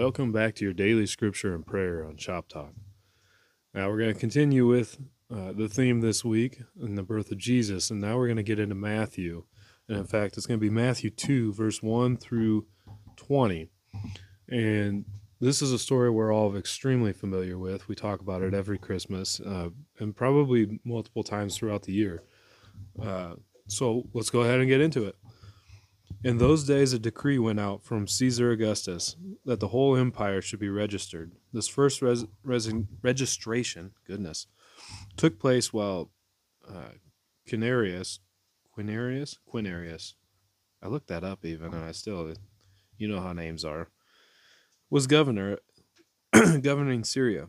welcome back to your daily scripture and prayer on Shop Talk. Now we're going to continue with uh, the theme this week in the birth of Jesus, and now we're going to get into Matthew. And in fact, it's going to be Matthew 2, verse 1 through 20. And this is a story we're all extremely familiar with. We talk about it every Christmas uh, and probably multiple times throughout the year. Uh, so let's go ahead and get into it. In those days, a decree went out from Caesar Augustus that the whole empire should be registered. This first res- registration, goodness, took place while uh, Quinarius, Quinarius, Quinarius, I looked that up even, and I still, you know how names are, was governor, governing Syria.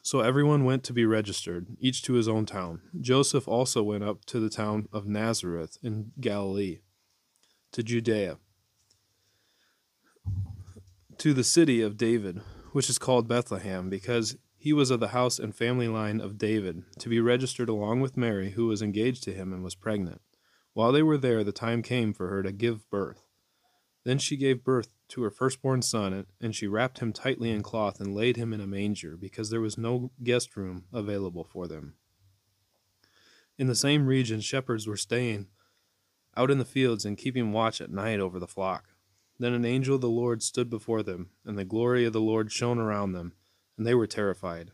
So everyone went to be registered, each to his own town. Joseph also went up to the town of Nazareth in Galilee to Judea, to the city of David, which is called Bethlehem, because he was of the house and family line of David, to be registered along with Mary, who was engaged to him and was pregnant. While they were there, the time came for her to give birth. Then she gave birth to her firstborn son, and she wrapped him tightly in cloth and laid him in a manger, because there was no guest room available for them. In the same region, shepherds were staying out in the fields and keeping watch at night over the flock. Then an angel of the Lord stood before them, and the glory of the Lord shone around them, and they were terrified.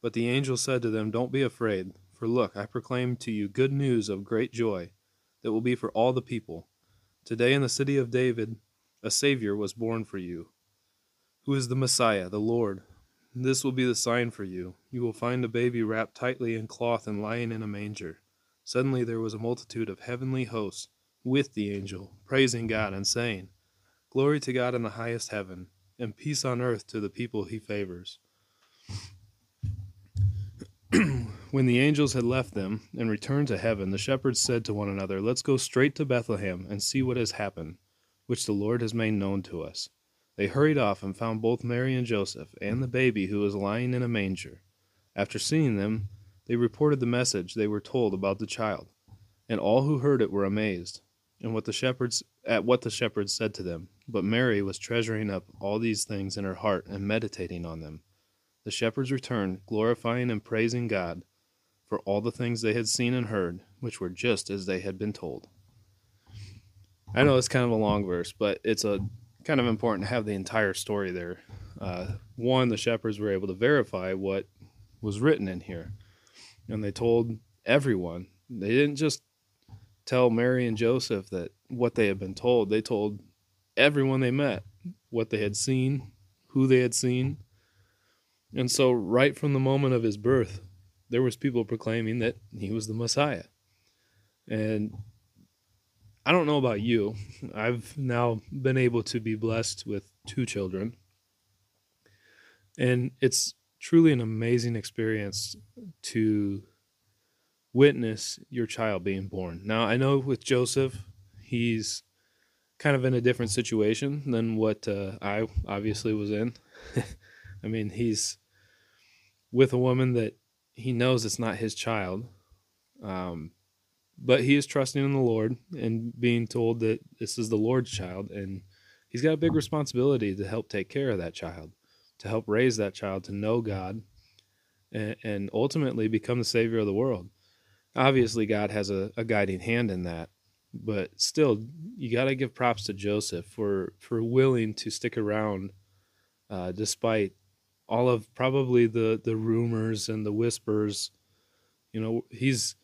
But the angel said to them, Don't be afraid, for look, I proclaim to you good news of great joy that will be for all the people. Today in the city of David, a Savior was born for you, who is the Messiah, the Lord. This will be the sign for you. You will find a baby wrapped tightly in cloth and lying in a manger. Suddenly there was a multitude of heavenly hosts with the angel, praising God and saying, Glory to God in the highest heaven, and peace on earth to the people he favors. when the angels had left them and returned to heaven, the shepherds said to one another, Let's go straight to Bethlehem and see what has happened, which the Lord has made known to us. They hurried off and found both Mary and Joseph and the baby who was lying in a manger. After seeing them, they reported the message they were told about the child, and all who heard it were amazed and what the shepherds at what the shepherds said to them. But Mary was treasuring up all these things in her heart and meditating on them. The shepherds returned, glorifying and praising God for all the things they had seen and heard, which were just as they had been told. I know it's kind of a long verse, but it's a kind of important to have the entire story there. Uh, one, the shepherds were able to verify what was written in here, and they told everyone. They didn't just tell Mary and Joseph that what they had been told. They told everyone they met what they had seen, who they had seen. And so right from the moment of his birth, there was people proclaiming that he was the Messiah. And I don't know about you. I've now been able to be blessed with two children. And it's truly an amazing experience to witness your child being born. Now, I know with Joseph, he's kind of in a different situation than what uh, I obviously was in. I mean, he's with a woman that he knows it's not his child. Um, but he is trusting in the Lord and being told that this is the Lord's child, and he's got a big responsibility to help take care of that child, to help raise that child to know God, and, and ultimately become the Savior of the world obviously God has a, a guiding hand in that, but still, you got to give props to Joseph for for willing to stick around, uh, despite all of probably the the rumors and the whispers. You know, he's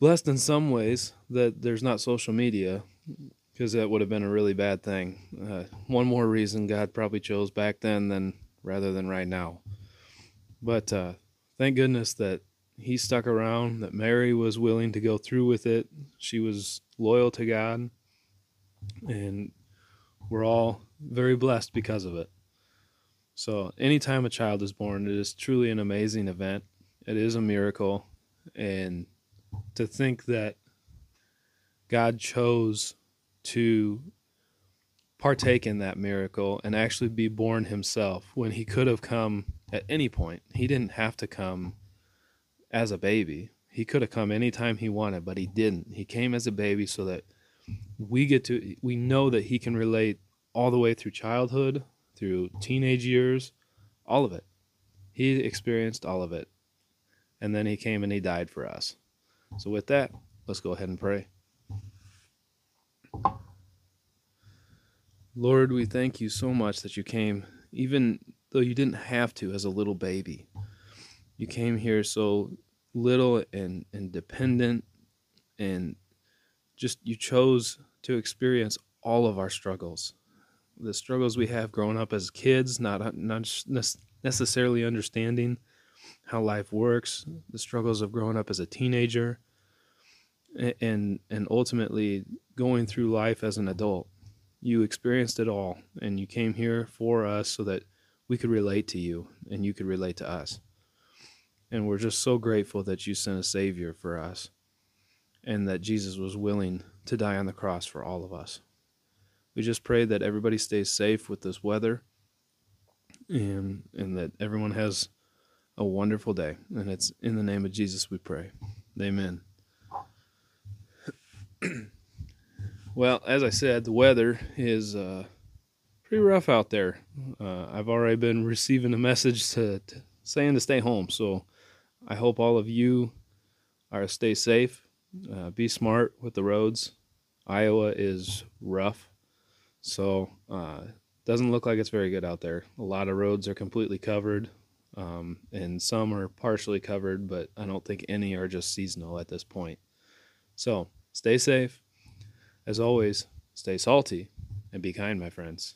blessed in some ways that there's not social media because that would have been a really bad thing. Uh, one more reason God probably chose back then than rather than right now. But uh, thank goodness that he stuck around, that Mary was willing to go through with it. She was loyal to God, and we're all very blessed because of it. So, anytime a child is born, it is truly an amazing event. It is a miracle. And to think that God chose to partake in that miracle and actually be born himself when he could have come at any point, he didn't have to come as a baby. He could have come anytime he wanted, but he didn't. He came as a baby so that we get to we know that he can relate all the way through childhood, through teenage years, all of it. He experienced all of it. And then he came and he died for us. So, with that, let's go ahead and pray. Lord, we thank you so much that you came, even though you didn't have to as a little baby. You came here so little and, and dependent, and just you chose to experience all of our struggles. The struggles we have growing up as kids, not, not necessarily understanding how life works, the struggles of growing up as a teenager, and and ultimately going through life as an adult. You experienced it all, and you came here for us so that we could relate to you and you could relate to us. And we're just so grateful that you sent a Savior for us and that Jesus was willing to die on the cross for all of us. We just pray that everybody stays safe with this weather and, and that everyone has a wonderful day. And it's in the name of Jesus we pray. Amen. well, as I said, the weather is uh, pretty rough out there. Uh, I've already been receiving a message to, to, saying to stay home. So I hope all of you are stay safe, uh, be smart with the roads. Iowa is rough, so uh, doesn't look like it's very good out there. A lot of roads are completely covered, um, and some are partially covered, but I don't think any are just seasonal at this point. So stay safe. As always, stay salty and be kind, my friends.